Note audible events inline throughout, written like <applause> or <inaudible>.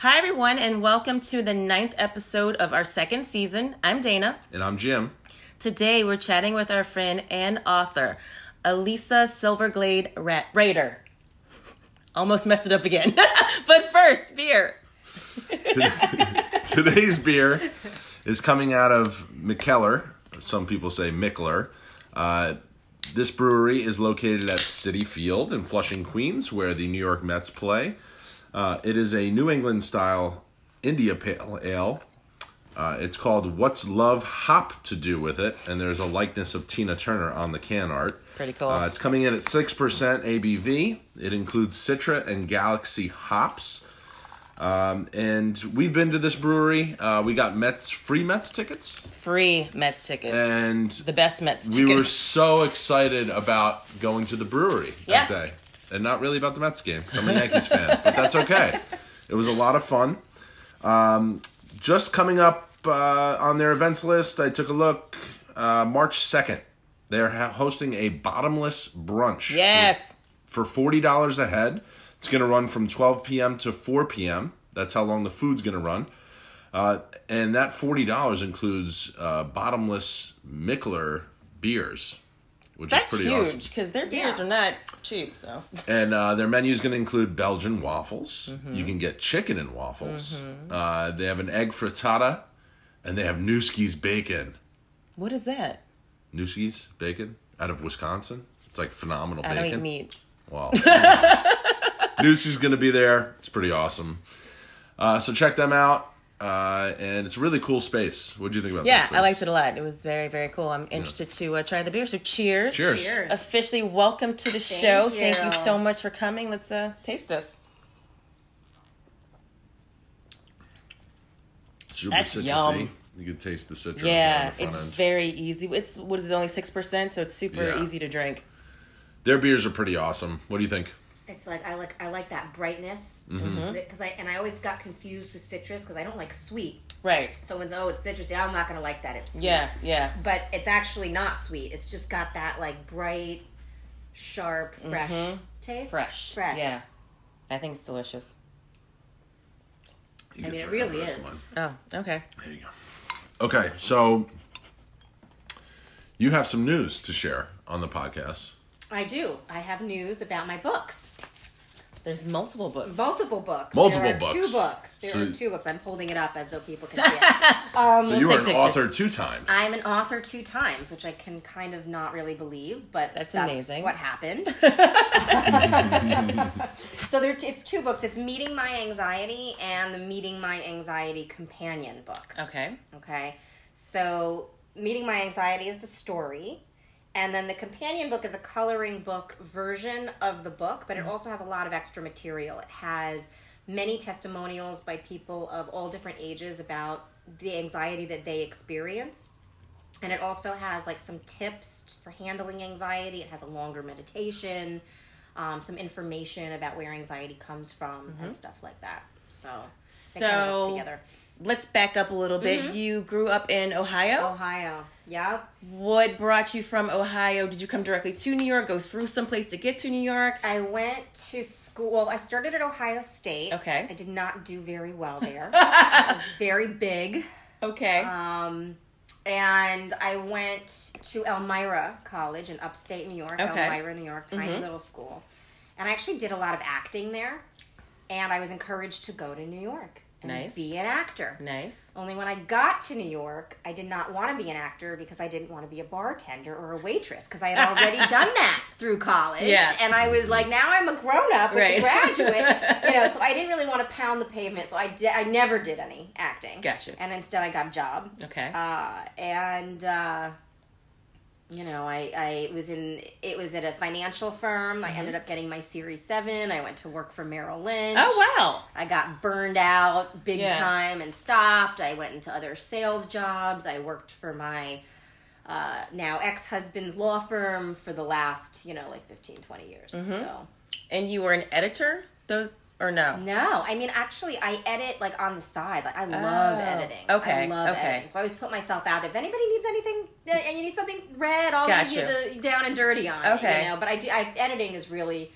Hi, everyone, and welcome to the ninth episode of our second season. I'm Dana. And I'm Jim. Today, we're chatting with our friend and author, Elisa Silverglade Ra- Raider. Almost messed it up again. <laughs> but first, beer. <laughs> Today's beer is coming out of Mikkeller. Some people say Mickler. Uh, this brewery is located at Citi Field in Flushing, Queens, where the New York Mets play. Uh, it is a New England style India Pale Ale. Uh, it's called What's Love Hop to Do with It, and there's a likeness of Tina Turner on the can art. Pretty cool. Uh, it's coming in at 6% ABV. It includes Citra and Galaxy hops. Um, and we've been to this brewery. Uh, we got Mets free Mets tickets, Free Mets tickets. and the best Mets tickets. we were so excited about going to the brewery Yeah. that day, and not really about the Mets game because I'm a Yankees fan, but that's okay. It was a lot of fun. Um, just coming up uh, on their events list, I took a look. Uh, March second, they're ha- hosting a bottomless brunch. yes. for forty dollars a head. It's going to run from 12 p.m. to 4 p.m. That's how long the food's going to run. Uh, and that $40 includes uh, bottomless Mickler beers, which That's is pretty huge awesome. because their beers Yeah. are not cheap. So And uh, their menu is going to include Belgian waffles. Mm-hmm. You can get chicken and waffles. Uh, they have an egg frittata, and they have Nueske's bacon. what is that? Nueske's bacon out of Wisconsin. It's like phenomenal I bacon. don't eat meat. Wow. Noosey's going to be there. It's pretty awesome. Uh, so check them out. Uh, and it's a really cool space. What do you think about this? Yeah, this? I liked it a lot. It was very, very cool. I'm interested to uh, try the beer. So cheers. Cheers. Cheers. Officially welcome to the show. Thank you you. so much for coming. Let's uh, taste this. Super That's citrusy. yum. You can taste the citrus Yeah, the it's end. very easy. It's what is it? Only six percent, so it's super Yeah. easy to drink. Their beers are pretty awesome. What do you think? It's like I like I like that brightness Mm-hmm. because I and I always got confused with citrus because I don't like sweet. Right. So when oh it's citrusy, I'm not gonna like that. It's sweet. Yeah. Yeah. but it's actually not sweet. It's just got that like bright, sharp, fresh taste. Mm-hmm. Fresh. fresh. Yeah. I think it's delicious. You I mean, it really is. of. Oh, okay. There you go. Okay, so you have some news to share on the podcast. I do. I have news about my books. There's multiple books. Multiple books. Multiple there are books. Two books. There So- are two books. I'm holding it up as though people can see it. <laughs> Um, So you take were an pictures. author two times. I'm an author two times, which I can kind of not really believe, but That's that's, amazing. what happened. <laughs> so there, it's two books. It's Meeting My Anxiety and the Meeting My Anxiety Companion book. Okay. Okay, so Meeting My Anxiety is the story, and then the companion book is a coloring book version of the book, but it also has a lot of extra material. It has many testimonials by people of all different ages about the anxiety that they experience. And it also has like some tips for handling anxiety. It has a longer meditation, um, some information about where anxiety comes from, and stuff like that. So, they kind of So- together. Let's back up a little bit. Mm-hmm. You grew up in Ohio. Ohio. Yeah. What brought you from Ohio? Did you come directly to New York? Go through someplace to get to New York? I went to school. Well, I started at Ohio State. Okay. I did not do very well there. <laughs> it was very big. Okay. Um, and I went to Elmira College in upstate New York, Okay. Mm-hmm. Elmira, New York, tiny little school. And I actually did a lot of acting there. And I was encouraged to go to New York and Nice. be an actor. nice. Only when I got to New York, I did not want to be an actor because I didn't want to be a bartender or a waitress because I had already <laughs> done that through college. Yeah. And I was like, now I'm a grown up, Right. a graduate, <laughs> you know. So I didn't really want to pound the pavement. So I did. I never did any acting. Gotcha. And instead, I got a job. Okay. Uh, and uh, you know, I, I was in. It was at a financial firm. I ended up getting my Series Seven. I went to work for Merrill Lynch. oh wow. I got burned out big Yeah. time and stopped. I went into other sales jobs. I worked for my uh, now ex husband's law firm for the last, you know, like 15, 20 years. Mm-hmm. So, And you were an editor? Those or no? no, I mean, actually, I edit like on the side. Like, I love Oh, editing. okay, I love okay. editing. So, I always put myself out there. If anybody needs anything uh, and you need something red, I'll Gotcha. give you the down and dirty on it. Okay. You know, but I do, I, editing is really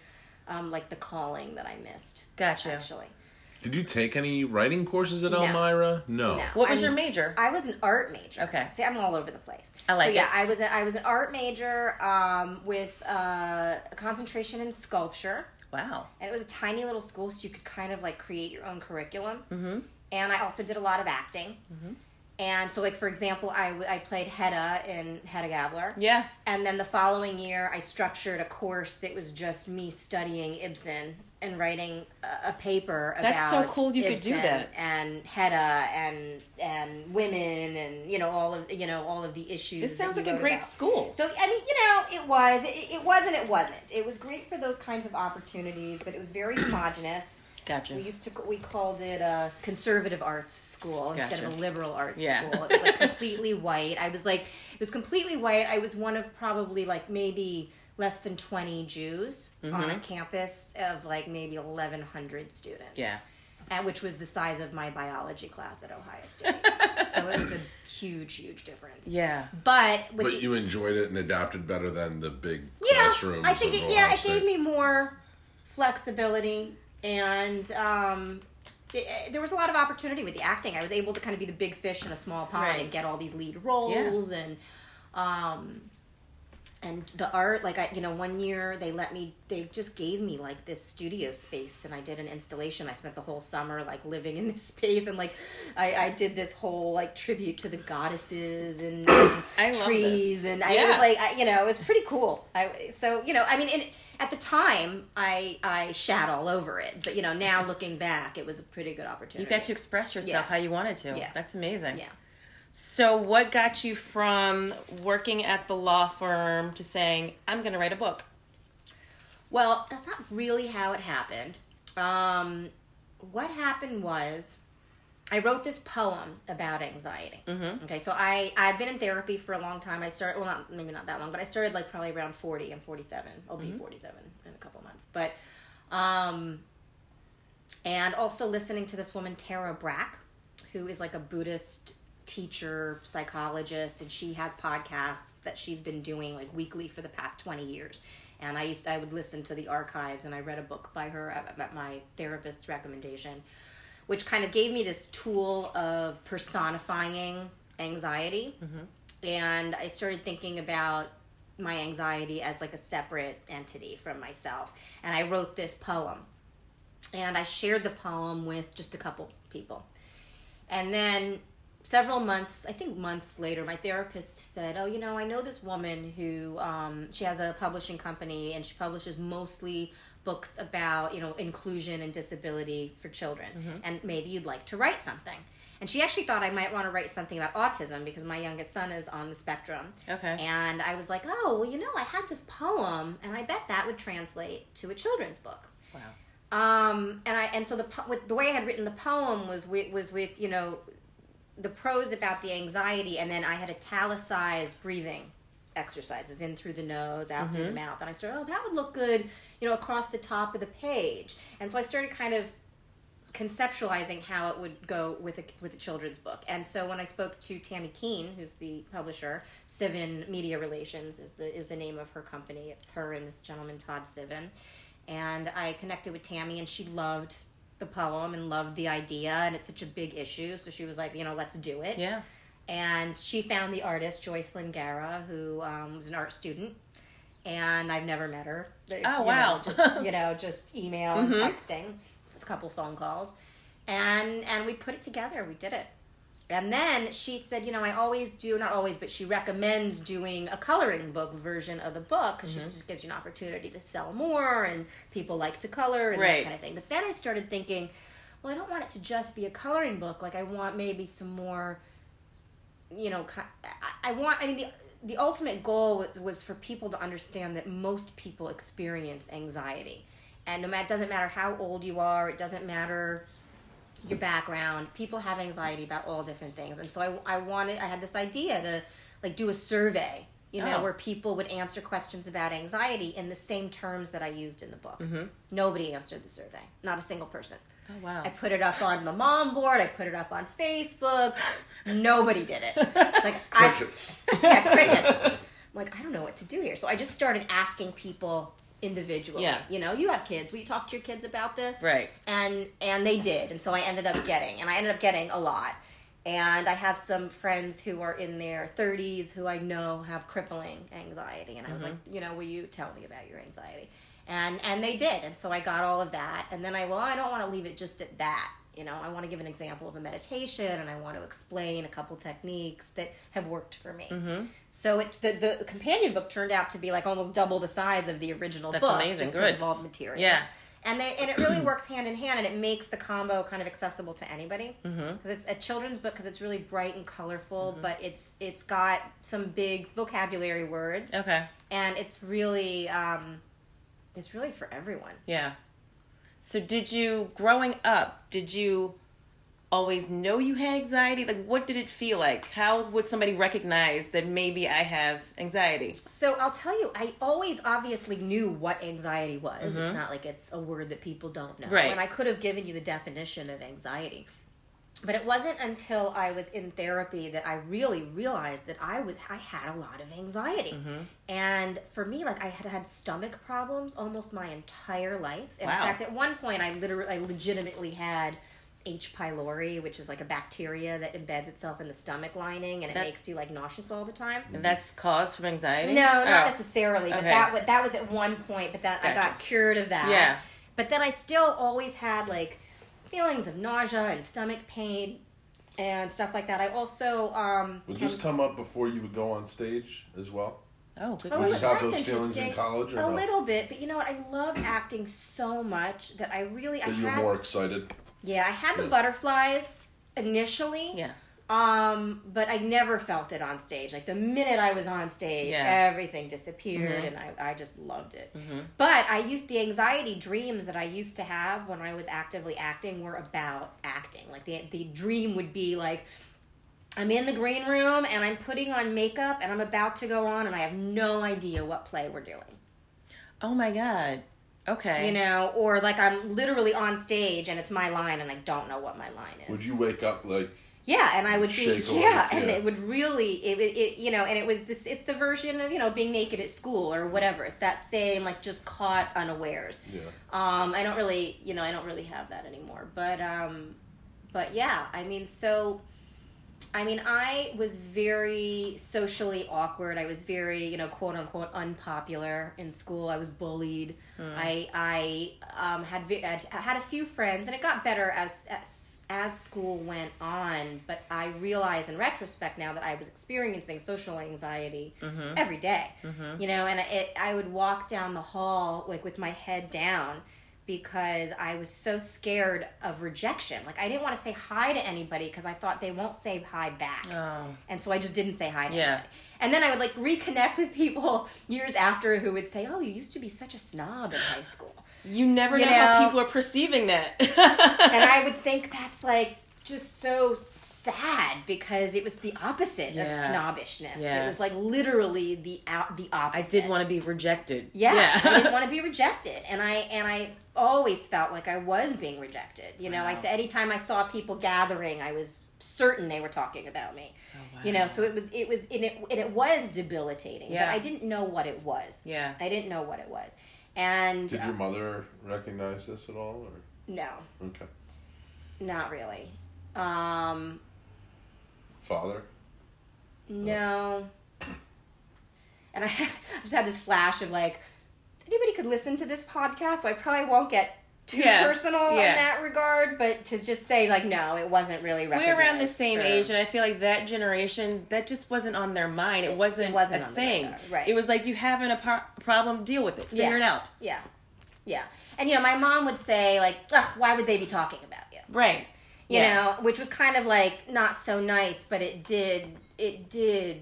um, like the calling that I missed. Gotcha. Actually. Did you take any writing courses at No. Elmira? No. No. What was I'm- your major? I was an art major. Okay. See, I'm all over the place. I like so, yeah, it. I was a, I was an art major um, with uh, a concentration in sculpture, wow. and it was a tiny little school, so you could kind of like create your own curriculum. Mm-hmm. And I also did a lot of acting. Mm-hmm. And so, like for example, I, I played Hedda in Hedda Gabler. Yeah. And then the following year, I structured a course that was just me studying Ibsen and writing a, paper That's so cool you could do that. and Hedda and and women and you know all of you know all of the issues. This sounds like a great about. school. So I mean, you know, it was. It, it wasn't. It wasn't. It was great for those kinds of opportunities, but it was very <coughs> homogenous. Gotcha. We used to we called it a conservative arts school instead Gotcha. of a liberal arts Yeah. school. It was like completely <laughs> white. I was like, it was completely white. I was one of probably like maybe less than twenty Jews on a campus of like maybe eleven hundred students. Mm-hmm. Yeah. And which was the size of my biology class at Ohio State. <laughs> so it was a huge, huge difference. Yeah. But with But the- you enjoyed it and adapted better than the big yeah, classrooms. I think it, yeah, Ohio it gave me more flexibility and um, it, there was a lot of opportunity with the acting. I was able to kind of be the big fish in a small pond Right. and get all these lead roles and um, and the art like I you know one year they let me they just gave me like this studio space and I did an installation. I spent the whole summer like living in <laughs> this space and like I, I did this whole like tribute to the goddesses and, <coughs> I love trees this. and I Yeah. was like I, you know it was pretty cool. I so you know I mean in, at the time I I shat all over it, but you know now looking back it was a pretty good opportunity You got to express yourself Yeah. how you wanted to. Yeah. That's amazing. yeah. So, what got you from working at the law firm to saying, I'm going to write a book? Well, that's not really how it happened. Um, what happened was I wrote this poem about anxiety. Mm-hmm. Okay, so I I've been in therapy for a long time. I started well, not maybe not that long, but I started like probably around forty. I'm forty seven. I'll be forty seven in a couple months. But um, and also listening to this woman Tara Brach, who is like a Buddhist teacher, psychologist, and she has podcasts that she's been doing like weekly for the past 20 years. And I used I would listen to the archives and I read a book by her at, at my therapist's recommendation, which kind of gave me this tool of personifying anxiety. Mm-hmm. And I started thinking about my anxiety as like a separate entity from myself. And I wrote this poem and I shared the poem with just a couple people. And then several months, I think months later, my therapist said, "Oh, you know, I know this woman who um, she has a publishing company and she publishes mostly books about you know inclusion and disability for children, and maybe you'd like to write something." And she actually thought I might want to write something about autism because my youngest son is on the spectrum. Okay. And I was like, "Oh, well, you know, I had this poem, and I bet that would translate to a children's book." Wow. Um, and I and so the with the way I had written the poem was with, was with you know the prose about the anxiety, and then I had italicized breathing exercises in through the nose, out through the mm-hmm. mouth, and I started, oh, that would look good, you know, across the top of the page, and so I started kind of conceptualizing how it would go with a with a children's book. And so when I spoke to Tammy Keene, who's the publisher, Sivan Media Relations is the is the name of her company. It's her and this gentleman Todd Sivan. And I connected with Tammy and she loved the poem and loved the idea and it's such a big issue. So she was like, you know, let's do it. Yeah. And she found the artist Joycelyn Gara, who um, was an art student, and I've never met her. Oh, You know, wow. just <laughs> you know, just email and texting, a couple phone calls, and and we put it together. We did it. And then she said, you know, I always do, not always, but she recommends doing a coloring book version of the book because she mm-hmm. just gives you an opportunity to sell more and people like to color and Right. that kind of thing. But then I started thinking, well, I don't want it to just be a coloring book. Like, I want maybe some more you know, I- want. I mean, the the ultimate goal was- was for people to understand that most people experience anxiety, and no matter it doesn't matter how old you are, it doesn't matter your background. People have anxiety about all different things, and so I I wanted. I had this idea to like do a survey. You know, Oh. where people would answer questions about anxiety in the same terms that I used in the book. Mm-hmm. Nobody answered the survey, not a single person. Oh, wow. I put it up on the mom board. I put it up on Facebook. Nobody did it. It's like I, Crickets. yeah, crickets. I'm like I don't know what to do here. So I just started asking people individually. Yeah. You know, you have kids. We you talk to your kids about this? Right. And and they did, and so I ended up getting, and I ended up getting a lot. And I have some friends who are in their 30s who I know have crippling anxiety, and I was Mm-hmm. like, you know, will you tell me about your anxiety? And and they did, and so I got all of that, and then I well, I don't want to leave it just at that. You know, I want to give an example of a meditation, and I want to explain a couple techniques that have worked for me. Mm-hmm. So it the, the companion book turned out to be like almost double the size of the original That's book, amazing. just because Good. of all the material. Yeah. and they and it really <clears throat> works hand in hand, and it makes the combo kind of accessible to anybody because it's a children's book because it's really bright and colorful, but it's it's got some big vocabulary words, Okay. and it's really um, it's really for everyone. Yeah. So did you growing up, did you always know you had anxiety? Like what did it feel like? How would somebody recognize that maybe I have anxiety? So I'll tell you, I always obviously knew what anxiety was. It's mm-hmm. not like it's a word that people don't know. Right. And I could have given you the definition of anxiety. But it wasn't until I was in therapy that I really realized that I was I had a lot of anxiety. Mm-hmm. And for me like I had had stomach problems almost my entire life. And Wow. In fact, at one point I literally I legitimately had H. pylori, which is like a bacteria that embeds itself in the stomach lining and it That- makes you like nauseous all the time. And that's cause from anxiety? No, not Oh. necessarily. But Okay. that that was at one point. But that I got cured of that. Yeah. But then I still always had like feelings of nausea and stomach pain and stuff like that. I also um. Would had- this come up before you would go on stage as well? Oh, good Oh, Would you have that's those feelings in interesting. college or a no? little bit, but you know what? I love acting so much that I really I That you were had more excited. yeah I had the butterflies initially Yeah. Um but I never felt it on stage like the minute I was on stage Yeah. everything disappeared Mhm. and I, I just loved it Mm-hmm. But I used the anxiety dreams that I used to have when I was actively acting were about acting. Like the the dream would be like I'm in the green room and I'm putting on makeup and I'm about to go on and I have no idea what play we're doing. Oh my god. Okay. You know, or like I'm literally on stage and it's my line and I don't know what my line is. Would you wake up like Yeah, and I would be awake, yeah, and it would really it, it, it you know, and it was this it's the version of you know being naked at school or whatever. It's that same like just caught unawares. yeah? Um, I don't really, you know, I don't really have that anymore. But, um, but yeah, I mean, so, I mean, I was very socially awkward. I was very, you know, quote unquote unpopular in school. I was bullied. Hmm. I, I um, had had a few friends, and it got better as as as school went on. But I realize in retrospect now that I was experiencing social anxiety mm-hmm. every day. Mm-hmm. You know, and it, I would walk down the hall like with my head down because I was so scared of rejection. Like I didn't want to say hi to anybody because I thought they won't say hi back. Oh. And so I just didn't say hi to Yeah. anybody. And then I would like reconnect with people <laughs> years after who would say, "Oh, you used to be such a snob in high school." You never You know, how people are perceiving that. and I <laughs> would think that's like just so sad because it was the opposite of snobbishness. Yeah. It was like literally the out the opposite. I did want to be rejected. Yeah, I didn't <laughs> want to be rejected, and I and I always felt like I was being rejected. You know, Wow. I anytime I saw people gathering, I was certain they were talking about me. You know, so it was it was and it and it was debilitating. Yeah. but I didn't know what it was. Yeah. I didn't know what it was, and Did uh, your mother recognize this at all? Or no, okay, not really. Um, father. No. And I, have, <laughs> I just had this flash of like, anybody could listen to this podcast, so I probably won't get too Yeah, personal in that regard. But to just say like, no, it wasn't really. We're around the same for- age, and I feel like that generation that just wasn't on their mind. It wasn't, wasn't a thing. radar, right. It was like you having a par- problem, deal with it, figure Yeah. it out. Yeah, yeah. And you know, my mom would say like, Ugh, why would they be talking about you? Right. you Yeah. know which was kind of like not so nice but it did it did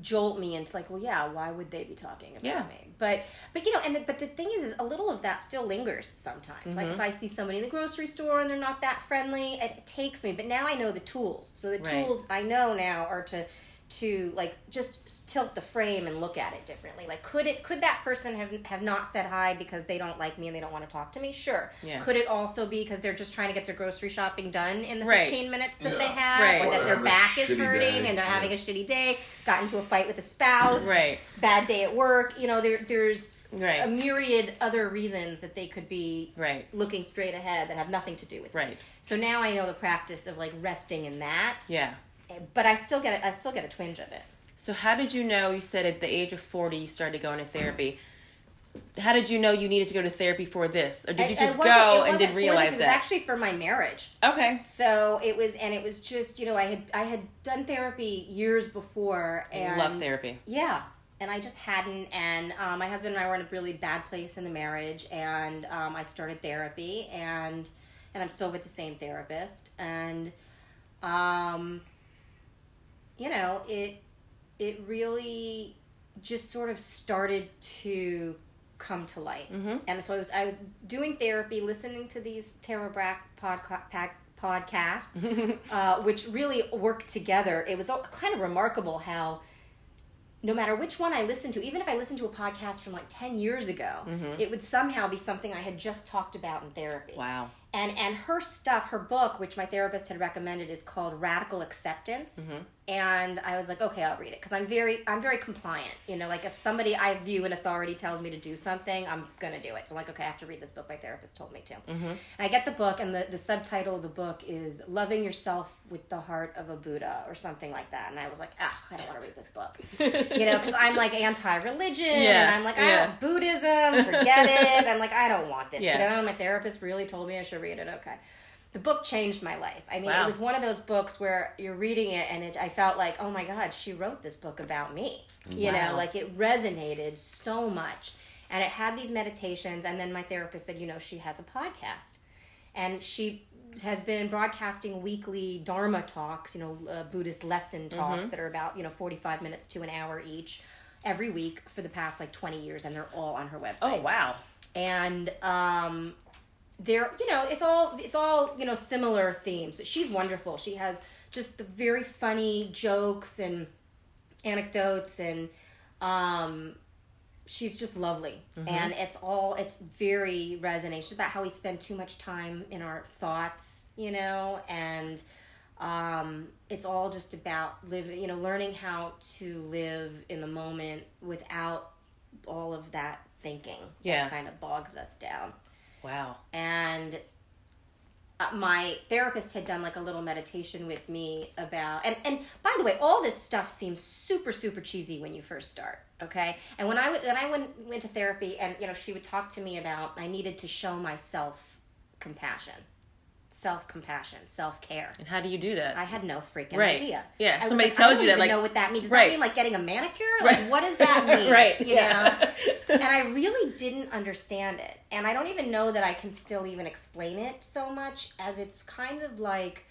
jolt me into like well yeah why would they be talking about Yeah. me but but you know and the, but the thing is is a little of that still lingers sometimes like if Mm-hmm. i see somebody in the grocery store and they're not that friendly it, takes me but now i know the tools so the Right. tools i know now are to to like just tilt the frame and look at it differently. Like could it could that person have have not said hi because they don't like me and they don't want to talk to me? Sure. Yeah. Could it also be because they're just trying to get their grocery shopping done in the Right. 15 minutes that Yeah. they have Right. or Or that their back is hurting day. and they're having a shitty day, got into a fight with a spouse, Right. bad day at work, you know, there there's Right. a myriad other reasons that they could be Right. looking straight ahead that have nothing to do with it. Right. So now I know the practice of like resting in that, Yeah. But I still get a, I still get a twinge of it. So how did you know? You said at the age of forty you started going to therapy. How did you know you needed to go to therapy for this, or did you just go and didn't realize this, It was actually for my marriage. okay. So it was, and it was just you know I had I had done therapy years before, and Love therapy. Yeah, and I just hadn't. And um, my husband and I were in a really bad place in the marriage, and um, I started therapy, and and I'm still with the same therapist, and um, you know it it really just sort of started to come to light. Mm-hmm. And so I was I was doing therapy, listening to these Tara Brach podca- podcasts, <laughs> uh, which really worked together. It was kind of remarkable how no matter which one I listened to, even if I listened to a podcast from like 10 years ago, it would somehow be something I had just talked about in therapy. Wow. And and her stuff, her book, which my therapist had recommended, is called Radical Acceptance. And I was like, okay, I'll read it because I'm very I'm very compliant. You know, like if somebody I view an authority tells me to do something, I'm gonna do it. So I'm like, okay, I have to read this book. My therapist told me to. And I get the book, and the the subtitle of the book is "Loving Yourself with the Heart of a Buddha" or something like that. And I was like, ah, I don't want to read this book. <laughs> you know, because I'm like anti-religion, Yeah, and I'm like, I yeah. don't Buddhism, forget it. I'm like, I don't want this. Yeah. But no, my therapist really told me I should read it. Okay. The book changed my life. I mean, Wow. it was one of those books where you're reading it and it, I felt like, oh my God, she wrote this book about me. You Wow. know, like it resonated so much. And it had these meditations. And then my therapist said, you know, she has a podcast. And she has been broadcasting weekly Dharma talks, you know, uh, Buddhist lesson talks that are about, you know, 45 minutes to an hour each every week for the past like 20 years. And they're all on her website Oh wow. and um they're you know it's all it's all you know similar themes but she's wonderful. She has just the very funny jokes and anecdotes and um she's just lovely. And it's all it's very resonates. It's about how we spend too much time in our thoughts you know and um it's all just about living you know learning how to live in the moment without all of that thinking Yeah. that kind of bogs us down Wow. and uh, my therapist had done like a little meditation with me about and and by the way all this stuff seems super super cheesy when you first start okay and when i would when i went went to therapy and you know she would talk to me about i needed to show myself compassion self compassion self care And how do you do that? I had no freaking Right. idea. Yeah, I somebody like, tells you that, even like- know what that means. Does Right. that mean like getting a manicure? Right. Like, what does that <laughs> mean? Right, You yeah. know? <laughs> and I really didn't understand it, and I don't even know that I can still even explain it so much as it's kind of like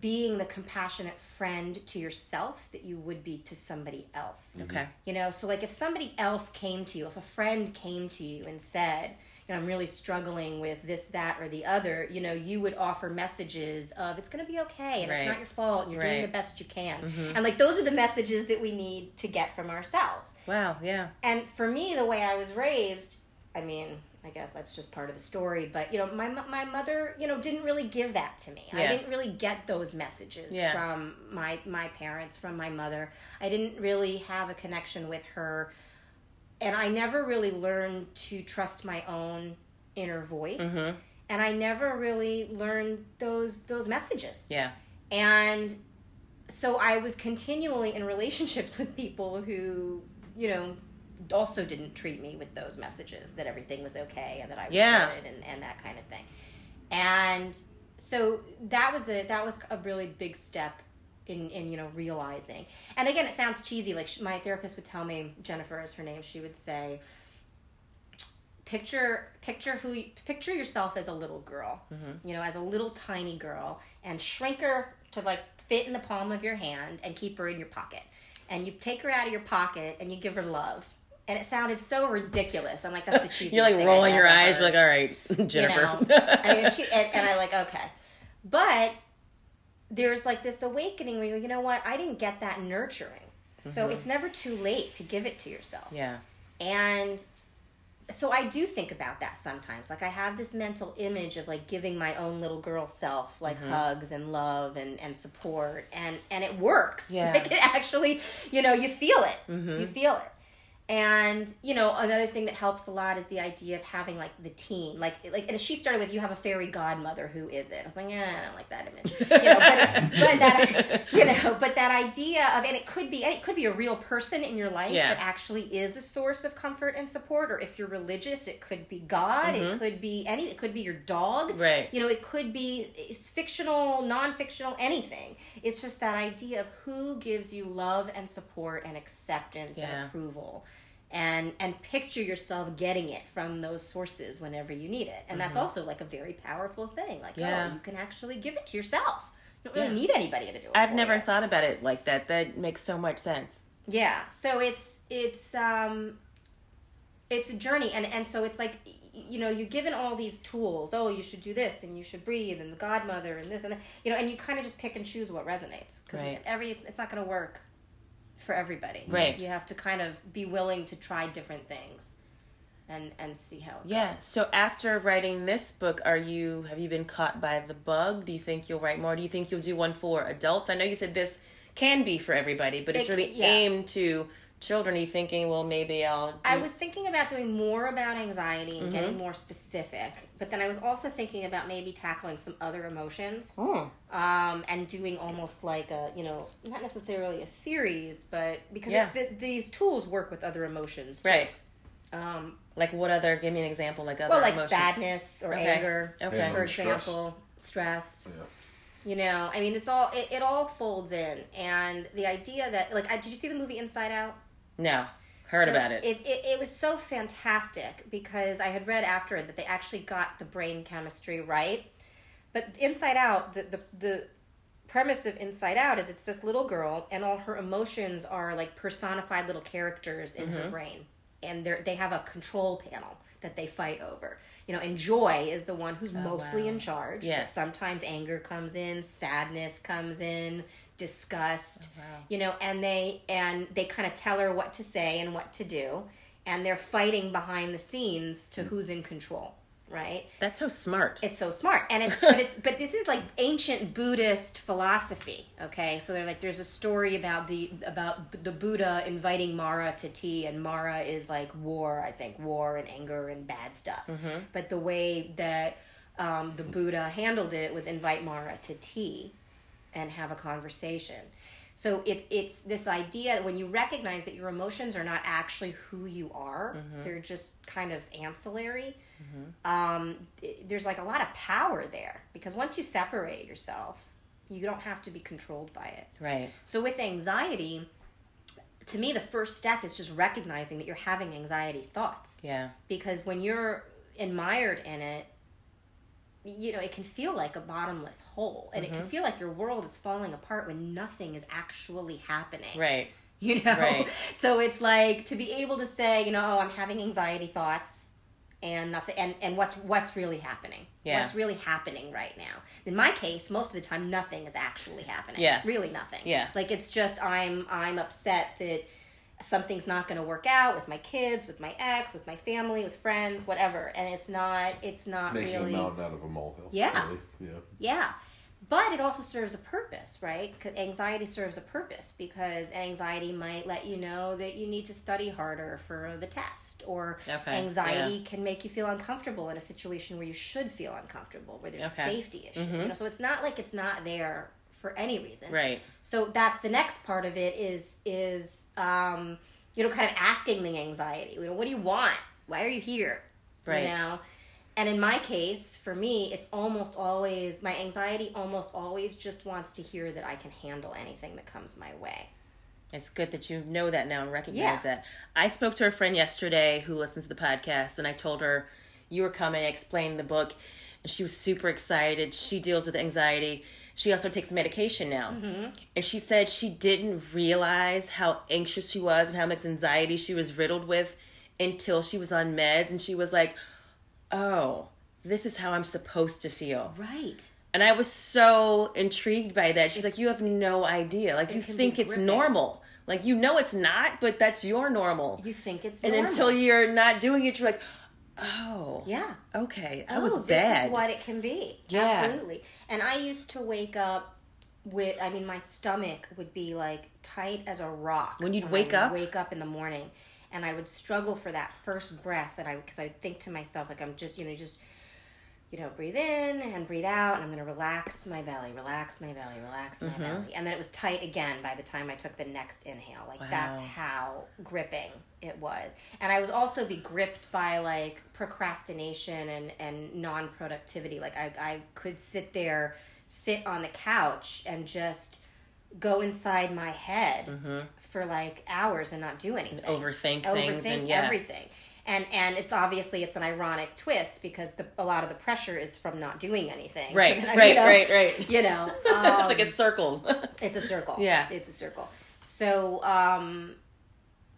being the compassionate friend to yourself that you would be to somebody else. okay. You know, so like if somebody else came to you, if a friend came to you and said, I'm really struggling with this, that, or the other, you know, you would offer messages of it's going to be okay and Right. it's not your fault and you're doing the best you can. Mm-hmm. And like those are the messages that we need to get from ourselves. Wow. Yeah. And for me, the way I was raised, I mean, I guess that's just part of the story, but you know, my my mother, you know, didn't really give that to me. I didn't really get those messages Yeah. from my my parents, from my mother. I didn't really have a connection with her, and I never really learned to trust my own inner voice. Mm-hmm. And I never really learned those those messages. Yeah. And so I was continually in relationships <laughs> with people who, you know, also didn't treat me with those messages that everything was okay and that I was Yeah. good and, and that kind of thing. And so that was a that was a really big step in in you know realizing. And again, it sounds cheesy. Like sh- my therapist would tell me, Jennifer is her name. She would say, picture picture who you, picture yourself as a little girl mm-hmm. you know as a little tiny girl and shrink her to like fit in the palm of your hand and keep her in your pocket and you take her out of your pocket and you give her love and it sounded so ridiculous i'm like that's the <laughs> cheesiest You're like rolling your eyes. heard You're like, all right, <laughs> Jennifer. you know <laughs> i mean she and, and i like okay but there's like this awakening where you go, you know what i didn't get that nurturing So mm-hmm. it's never too late to give it to yourself. Yeah. And so I do think about that sometimes. Like I have this mental image of like giving my own little girl self like mm-hmm. hugs and love and, and support and and it works. <laughs> Yeah. Like it actually, you know, you feel it. Mm-hmm. You feel it. And you know, another thing that helps a lot is the idea of having like the team, like like. And she started with, "You have a fairy godmother. Who is it?" I was like, "Yeah, I don't like that image." You know, but, but <laughs> that you know, but that idea of, and it could be, and it could be a real person in your life Yeah. that actually is a source of comfort and support. Or if you're religious, it could be God. It could be any. It could be your dog. Mm-hmm. Right. You know, it could be it's fictional, non-fictional, anything. It's just that idea of who gives you love and support and acceptance Yeah. and approval. And and picture yourself getting it from those sources whenever you need it. And that's also like a very powerful thing. Like, Mm-hmm. Yeah. oh, you can actually give it to yourself. You don't really Yeah. need anybody to do it. I've never you. thought about it like that. That makes so much sense. Yeah. So it's it's um it's a journey and and so it's like you know you're given all these tools oh you should do this and you should breathe and the godmother and this and that, you know and you kind of just pick and choose what resonates because Right. every it's, it's not going to work for everybody Right. you have to kind of be willing to try different things and and see how it Yeah. goes. So after writing this book, are you have you been caught by the bug? Do you think you'll write more? Do you think you'll do one for adults? I know you said this can be for everybody, but it's It- really yeah. aimed to children. Are you thinking, well, maybe I'll. Do, I was thinking about doing more about anxiety and Mm-hmm. getting more specific, but then I was also thinking about maybe tackling some other emotions. Oh, um, and doing almost like a you know not necessarily a series but because Yeah. it, th- these tools work with other emotions too. right. um, Like what other? Give me an example. Like other. well like emotions. sadness or Okay. anger Okay. Yeah. for Stress. example stress Yeah. you know i mean it's all it, it all folds in and the idea that like I, did you see the movie inside out No, heard So about it. It, it. it was so fantastic because I had read after it that they actually got the brain chemistry right. But Inside Out, the, the, the premise of Inside Out is it's this little girl and all her emotions are like personified little characters in Mm-hmm. her brain. And they they have a control panel that they fight over. You know, and Joy is the one who's mostly Oh, wow. in charge. Yes. Sometimes anger comes in, sadness comes in, disgust Oh, wow. you know and they and they kind of tell her what to say and what to do and they're fighting behind the scenes to who's in control right? That's so smart. it's so smart and it's <laughs> but it's but this is like ancient buddhist philosophy okay? So they're like there's a story about the about the buddha inviting mara to tea and mara is like war i think war and anger and bad stuff. But the way that um, the buddha handled it was invite mara to tea and have a conversation so it's it's this idea that when you recognize that your emotions are not actually who you are they're just kind of ancillary um, it- there's like a lot of power there because once you separate yourself, you don't have to be controlled by it. right. So with anxiety, to me, the first step is just recognizing that you're having anxiety thoughts Yeah. because when you're admired in it, you know, it can feel like a bottomless hole and Mm-hmm. it can feel like your world is falling apart when nothing is actually happening Right. <laughs> you know Right. so it's like to be able to say you know oh i'm having anxiety thoughts and nothing and, and what's what's really happening Yeah. what's really happening right now in my case most of the time nothing is actually happening Yeah. really nothing Yeah. like it's just i'm i'm upset that something's not going to work out with my kids with my ex with my family with friends whatever and it's not it's not Making really a mountain out of a molehill. Yeah. Really. Yeah. yeah. But it also serves a purpose, right? 'Cause Anxiety serves a purpose because anxiety might let you know that you need to study harder for the test, or Okay, anxiety yeah. can make you feel uncomfortable in a situation where you should feel uncomfortable, where there's Okay. a safety issue. You mm-hmm. know, so it's not like it's not there for any reason. Right. So that's the next part of it is is um, you know kind of asking the anxiety. You know, what do you want? Why are you here? Right. You know, and in my case, for me, it's almost always my anxiety. Almost always just wants to hear that I can handle anything that comes my way. It's good that you know that now and recognize Yeah. that. I spoke to a friend yesterday who listens to the podcast, and I told her you were coming. I explained the book, and she was super excited. She deals with anxiety. She also takes medication now, mm-hmm. and she said she didn't realize how anxious she was and how much anxiety she was riddled with until she was on meds, and she was like, "Oh, this is how I'm supposed to feel." Right. And I was so intrigued by that. She's like, you have no idea. Like, you think it's gripping. normal. Like, you know it's not, but that's your normal. You think it's and normal. until you're not doing it, you're like, oh, yeah. okay, that oh, was this bad. is what it can be. Yeah. Absolutely. And I used to wake up with, I mean, my stomach would be like tight as a rock. When you'd I wake up? Wake up in the morning. And I would struggle for that first breath. And I, because I would think to myself, like, I'm just, you know, just, you know, breathe in and breathe out. And I'm going to relax my belly, relax my belly, relax my Mm-hmm. belly. And then it was tight again by the time I took the next inhale. Like, that's how gripping it was. And I was also be gripped by like procrastination and, and non productivity. Like I, I could sit there, sit on the couch and just go inside my head for like hours and not do anything. Mm-hmm. Overthink things Overthink and yeah. everything. And and it's obviously it's an ironic twist because the, a lot of the pressure is from not doing anything. So Right, <laughs> then, right, you know, right, right. You know, <laughs> it's um, like a circle. <laughs> it's a circle. Yeah. It's a circle. So, um,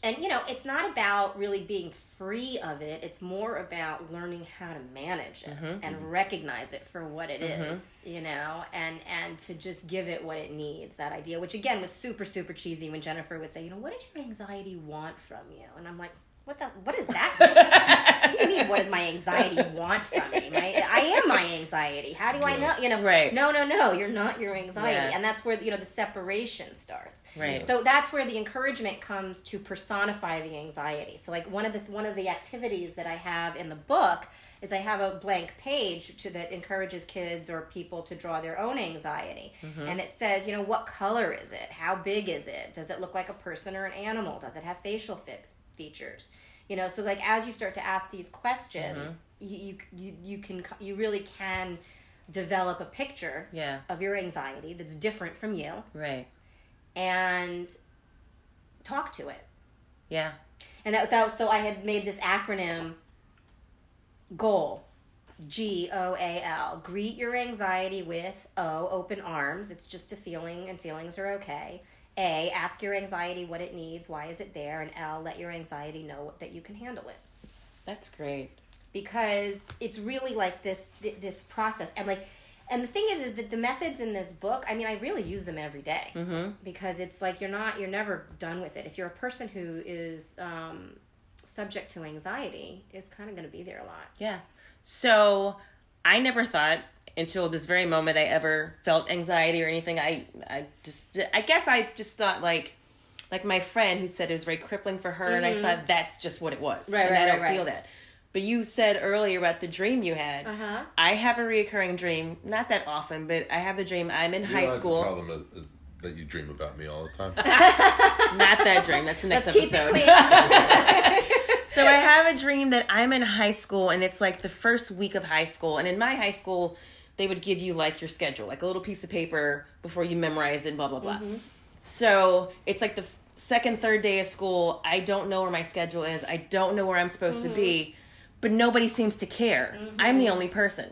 and you know, it's not about really being free of it. It's more about learning how to manage it Mm-hmm. and recognize it for what it is, you know, and, and to just give it what it needs, that idea, which again was super, super cheesy when Jennifer would say, you know, what did your anxiety want from you? And I'm like, what the, what is that? <laughs> what do you mean, what does my anxiety want from me? My, I am my anxiety. How do I know? You know, Right. no, no, no, you're not your anxiety. Yeah. And that's where, you know, the separation starts. Right. So that's where the encouragement comes to personify the anxiety. So like one of the one of the activities that I have in the book is I have a blank page to that encourages kids or people to draw their own anxiety. Mm-hmm. And it says, you know, what color is it? How big is it? Does it look like a person or an animal? Does it have facial fit features? You know, so like as you start to ask these questions, mm-hmm. you, you you you can you really can develop a picture yeah, of your anxiety that's different from you right. and talk to it. Yeah, And that, that was, so I had made this acronym GOAL. G O A L. Greet your anxiety with O, open arms. It's just a feeling and feelings are okay. A, ask your anxiety what it needs, why is it there? And L, let your anxiety know that you can handle it. that's great. Because it's really like this this process and like and the thing is is that the methods in this book, I mean, I really use them every day. Mm-hmm. because it's like you're not you're never done with it if you're a person who is um, subject to anxiety it's kind of going to be there a lot Yeah. So I never thought until this very moment I ever felt anxiety or anything. I I just I guess I just thought like like my friend who said it was very crippling for her, and I thought that's just what it was. Mm-hmm. Right, and right, I don't right, feel right. that. But you said earlier about the dream you had. Uh-huh. I have a reoccurring dream, not that often, but I have the dream I'm in You high don't have to school. tell them uh, uh, that you dream about me all the time. <laughs> Not that dream. That's the next Let's keep it episode. clean. <laughs> So I have a dream that I'm in high school and it's like the first week of high school. And in my high school, they would give you like your schedule, like a little piece of paper before you memorize it, blah, blah, blah. Mm-hmm. So it's like the f- second, third day of school. I don't know where my schedule is. I don't know where I'm supposed to be, mm-hmm. but nobody seems to care. Mm-hmm. I'm the only person.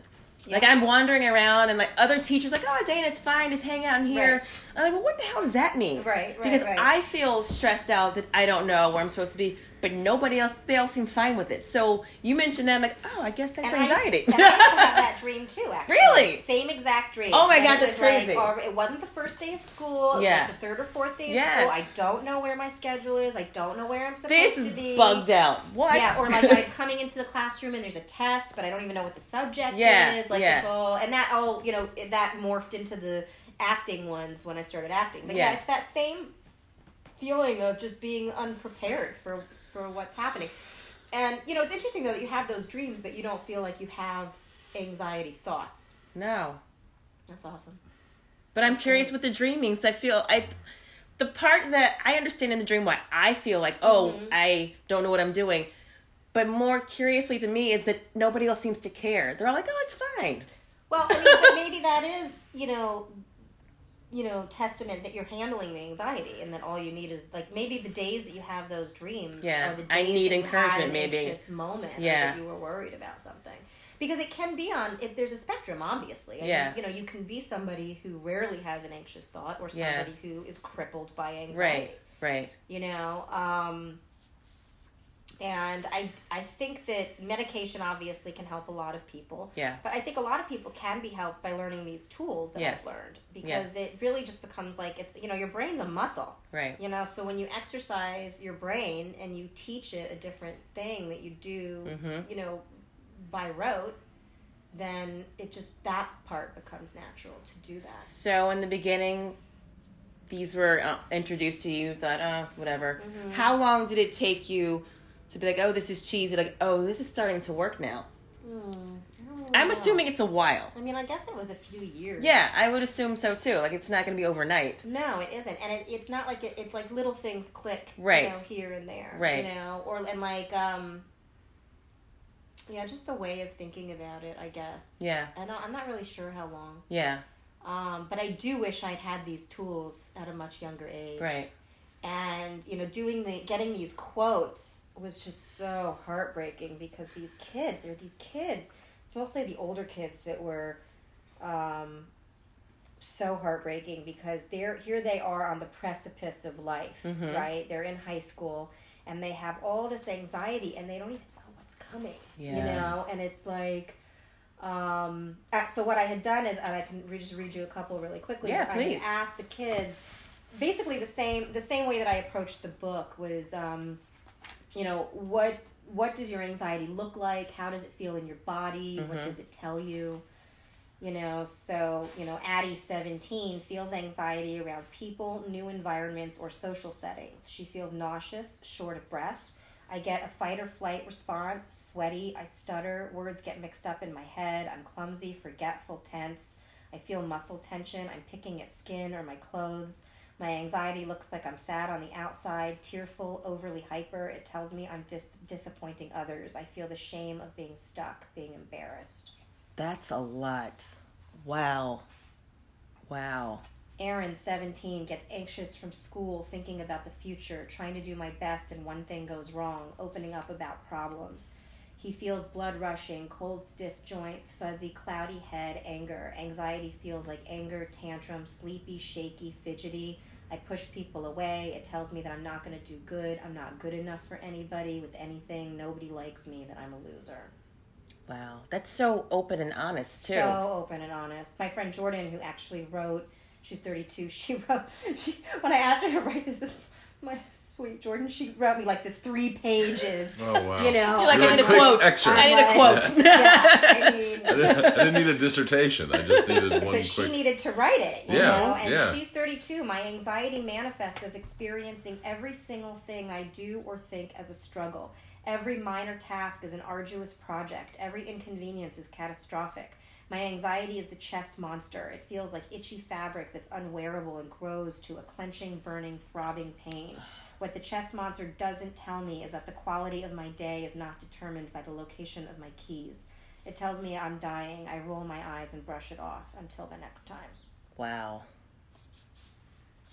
Like I'm wandering around and like other teachers like, oh Dana, it's fine, just hang out in here. Right. I'm like, well, what the hell does that mean? Right, right, Because right. I feel stressed out that I don't know where I'm supposed to be, but nobody else, they all seem fine with it. So you mentioned that, I'm like, oh, I guess that's And I, used, anxiety. and I used to have that <laughs> dream too, actually. Really? Same exact dream. Oh my And God, that's was like, crazy. or it wasn't the first day of school. It Yeah. was like the third or fourth day of Yes. school. I don't know where my schedule is. I don't know where I'm supposed this to is be. bugged out. What? Yeah, or like <laughs> I'm coming into the classroom and there's a test, but I don't even know what the subject Yeah, is. Like yeah. it's all, and that all you know that morphed into the acting ones when I started acting. But yeah, Yeah. it's that same feeling of just being unprepared for for what's happening. And you know, it's interesting though that you have those dreams, but you don't feel like you have anxiety thoughts. no. That's awesome. But I'm curious with the dreamings. I feel I, the part that I understand in the dream why I feel like oh Mm-hmm. I don't know what I'm doing, but more curiously to me is that nobody else seems to care. They're all like oh it's fine. Well, I mean, but maybe that is, you know, you know, testament that you're handling the anxiety, and that all you need is like maybe the days that you have those dreams. Yeah, are the days I need that you had encouragement, maybe. moment. Yeah. that you were worried about something. Because it can be on. If there's a spectrum, obviously. I Yeah. Mean, you know, you can be somebody who rarely has an anxious thought, or Yeah. somebody who is crippled by anxiety. Right. Right. You know, um, And I, I think that medication obviously can help a lot of people. Yeah. But I think a lot of people can be helped by learning these tools that Yes. I've learned because it really just becomes like it's you know your brain's a muscle. Right. You know, so when you exercise your brain and you teach it a different thing that you do, Mm-hmm. you know, by rote, then it just that part becomes natural to do that. So in the beginning, these were uh, introduced to you. Thought, oh, whatever. Mm-hmm. How long did it take you to be like, oh, this is cheesy? Like, oh, this is starting to work now. I'm assuming it's a while. I mean, I guess it was a few years. Yeah, I would assume so too. Like, it's not going to be overnight. No, it isn't, and it, it's not like it, it's like little things click, Right. You know, here and there, Right. You know, or and like, um, yeah, just the way of thinking about it, I guess. Yeah, and I'm not really sure how long, yeah, um, but I do wish I'd had these tools at a much younger age, right. And you know, doing the getting these quotes was just so heartbreaking because these kids, they're these kids. It's mostly the older kids that were um, so heartbreaking because they're here they are on the precipice of life, Mhm. right? They're in high school and they have all this anxiety and they don't even know what's coming. You know, and it's like um, uh, so what I had done is, and I can just read you a couple really quickly. Yeah, I please. had asked the kids basically the same the same way that I approached the book was, um, you know, what what does your anxiety look like? How does it feel in your body? What Mhm. does it tell you? You know, so you know, Addie seventeen feels anxiety around people, new environments, or social settings. She feels nauseous, short of breath. I get a fight or flight response, sweaty, I stutter, words get mixed up in my head, I'm clumsy, forgetful, tense. I feel muscle tension, I'm picking at skin or my clothes. My anxiety looks like I'm sad on the outside, tearful, overly hyper. It tells me I'm dis- disappointing others. I feel the shame of being stuck, being embarrassed. That's a lot. Wow. Wow. Aaron, 17, gets anxious from school, thinking about the future, trying to do my best, and one thing goes wrong, opening up about problems. He feels blood rushing, cold, stiff joints, fuzzy, cloudy head, anger. Anxiety feels like anger, tantrum, sleepy, shaky, fidgety. I push people away. It tells me that I'm not going to do good. I'm not good enough for anybody with anything. Nobody likes me, that I'm a loser. Wow. That's so open and honest too. So open and honest. My friend Jordan, who actually wrote, she's 32, <laughs> she wrote, she, when I asked her to write this, this my sweet Jordan, she wrote me like this three pages. <laughs> Oh wow! You know, You're like, You're I a need a quote. excerpt. I need a I'm quote. like- yeah, I <laughs> mean, I didn't, I didn't need a dissertation. I just needed one but she quick. needed to write it, you Yeah, know. And yeah. she's 32. My anxiety manifests as experiencing every single thing I do or think as a struggle. Every minor task is an arduous project. Every inconvenience is catastrophic. My anxiety is the chest monster. It feels like itchy fabric that's unwearable and grows to a clenching, burning, throbbing pain. What the chest monster doesn't tell me is that the quality of my day is not determined by the location of my keys. It tells me I'm dying. I roll my eyes and brush it off until the next time. Wow.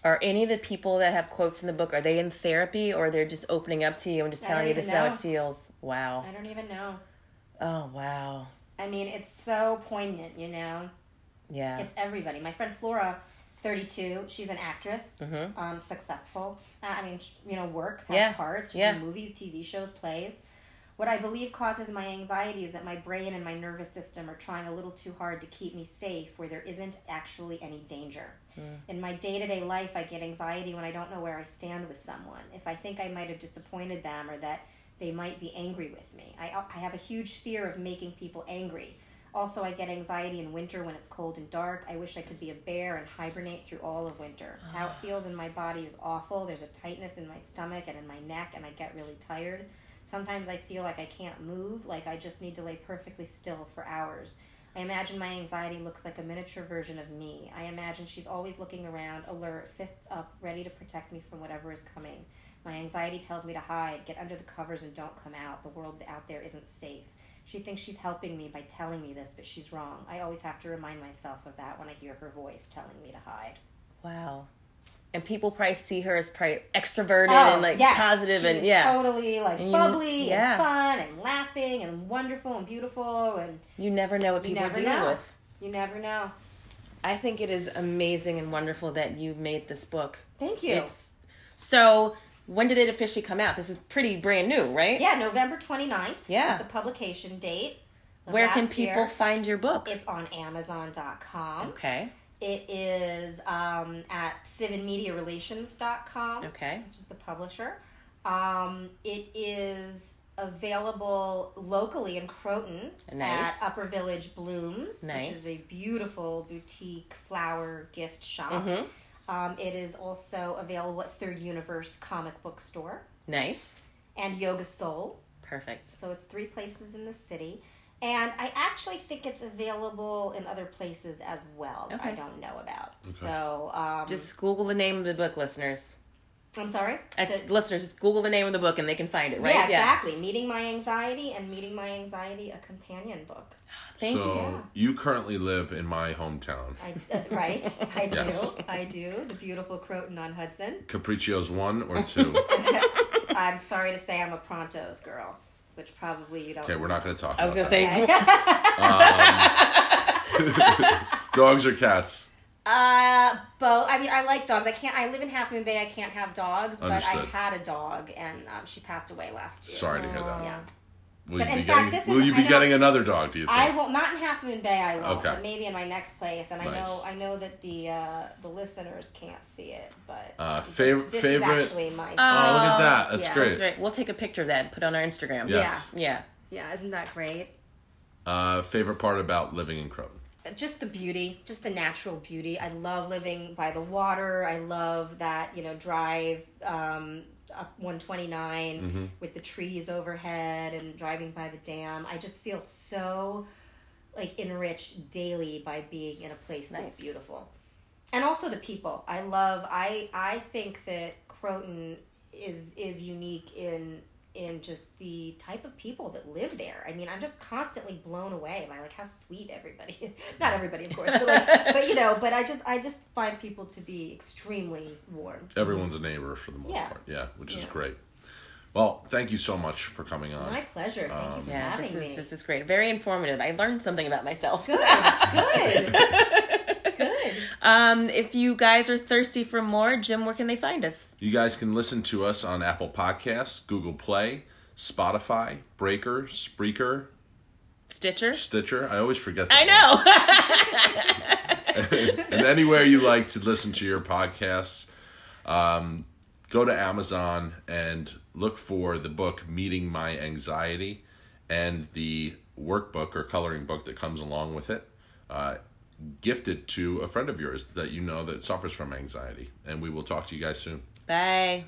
Are any of the people that have quotes in the book are they in therapy or they're just opening up to you and just telling you this is how it feels? Wow. I don't even know. Oh wow. I mean, it's so poignant, you know? Yeah. It's everybody. My friend Flora, 32, she's an actress, Mhm. um, successful. Uh, I mean, you know, works, has Yeah. parts, she's Yeah. in movies, TV shows, plays. What I believe causes my anxiety is that my brain and my nervous system are trying a little too hard to keep me safe where there isn't actually any danger. In my day to day life, I get anxiety when I don't know where I stand with someone. If I think I might have disappointed them or that they might be angry with me, I, I have a huge fear of making people angry. Also, I get anxiety in winter when it's cold and dark. I wish I could be a bear and hibernate through all of winter. How it ah. feels in my body is awful. There's a tightness in my stomach and in my neck, and I get really tired. Sometimes I feel like I can't move, like I just need to lay perfectly still for hours. I imagine my anxiety looks like a miniature version of me. I imagine she's always looking around, alert, fists up, ready to protect me from whatever is coming. My anxiety tells me to hide, get under the covers, and don't come out. The world out there isn't safe. She thinks she's helping me by telling me this, but she's wrong. I always have to remind myself of that when I hear her voice telling me to hide. Wow. And people probably see her as probably extroverted and oh, like Oh, yes, positive and she's yeah. totally like And you- bubbly yeah. and fun and laughing and wonderful and beautiful and You never know what people are dealing know. with. You never know. I think it is amazing and wonderful that you made this book. Thank you. It's so When did it officially come out? This is pretty brand new, right? Yeah, November 29th Yeah. is the publication date. Where can people year. find your book? It's on Amazon.com. okay. It is um, at civinmediarelations.com, Okay. which is the publisher. Um, it is available locally in Croton Nice. at Upper Village Blooms, Nice. which is a beautiful boutique flower gift shop. Mm-hmm. Um, it is also available at Third Universe Comic Book Store Nice. and Yoga Soul. Perfect. So it's three places in the city. And I actually think it's available in other places as well that I don't know about. So, um, Just Google the name of the book, listeners. I'm sorry? Uh, The- listeners, just Google the name of the book and they can find it, right? Yeah, exactly. Meeting My Anxiety and Meeting My Anxiety, a companion book. Thank so you. you currently live in my hometown. I, uh, right? I <laughs> do. Yes. I do. The beautiful Croton on Hudson. Capriccio's one or <laughs> two. I'm sorry to say I'm a Prontos girl, which probably you don't Okay, we're not going to talk. I was gonna that. say, <laughs> dogs or cats. Uh, both. I mean, I like dogs. I can't. I live in Half Moon Bay. I can't have dogs, but I had a dog, and um, she passed away last year. Sorry to hear that. Yeah. Will But you be in fact, getting? this is- you be know- getting another dog? Do you think? I will not in Half Moon Bay. I won't, Okay. but maybe in my next place. And I know, I know that the uh, the listeners can't see it, but Uh, this- this, favorite- Is actually my. oh, look at that! That's yeah. great. That's right. We'll take a picture of that and put on our Instagram. Yes. Yeah. yeah, isn't that great? Uh, favorite part about living in Croton? just the beauty, just the natural beauty. I love living by the water. I love that you know drive um, up one mm-hmm. with the trees overhead and driving by the dam. I just feel so like enriched daily by being in a place that's Nice. beautiful, and also the people. I love. I I think that Croton is is unique in in just the type of people that live there. I mean, I'm just constantly blown away by like how sweet everybody is. <laughs> Not everybody, of course, but like, <laughs> but you know, but I just I just find people to be extremely warm. Everyone's a neighbor for the most Yeah. part. Yeah, which is great. Well, thank you so much for coming on. My pleasure. Thank you um, for Yeah. having This me. is this is great. Very informative. I learned something about myself. good. Good. <laughs> Um, if you guys are thirsty for more, Jim, where can they find us? You guys can listen to us on Apple Podcasts, Google Play, Spotify, Breaker, Spreaker, Stitcher. Stitcher. I always forget. I know. <laughs> and anywhere you like to listen to your podcasts, um, go to Amazon and look for the book "Meeting My Anxiety" and the workbook or coloring book that comes along with it. Uh, gift it to a friend of yours that you know that suffers from anxiety, and we will talk to you guys soon. Bye.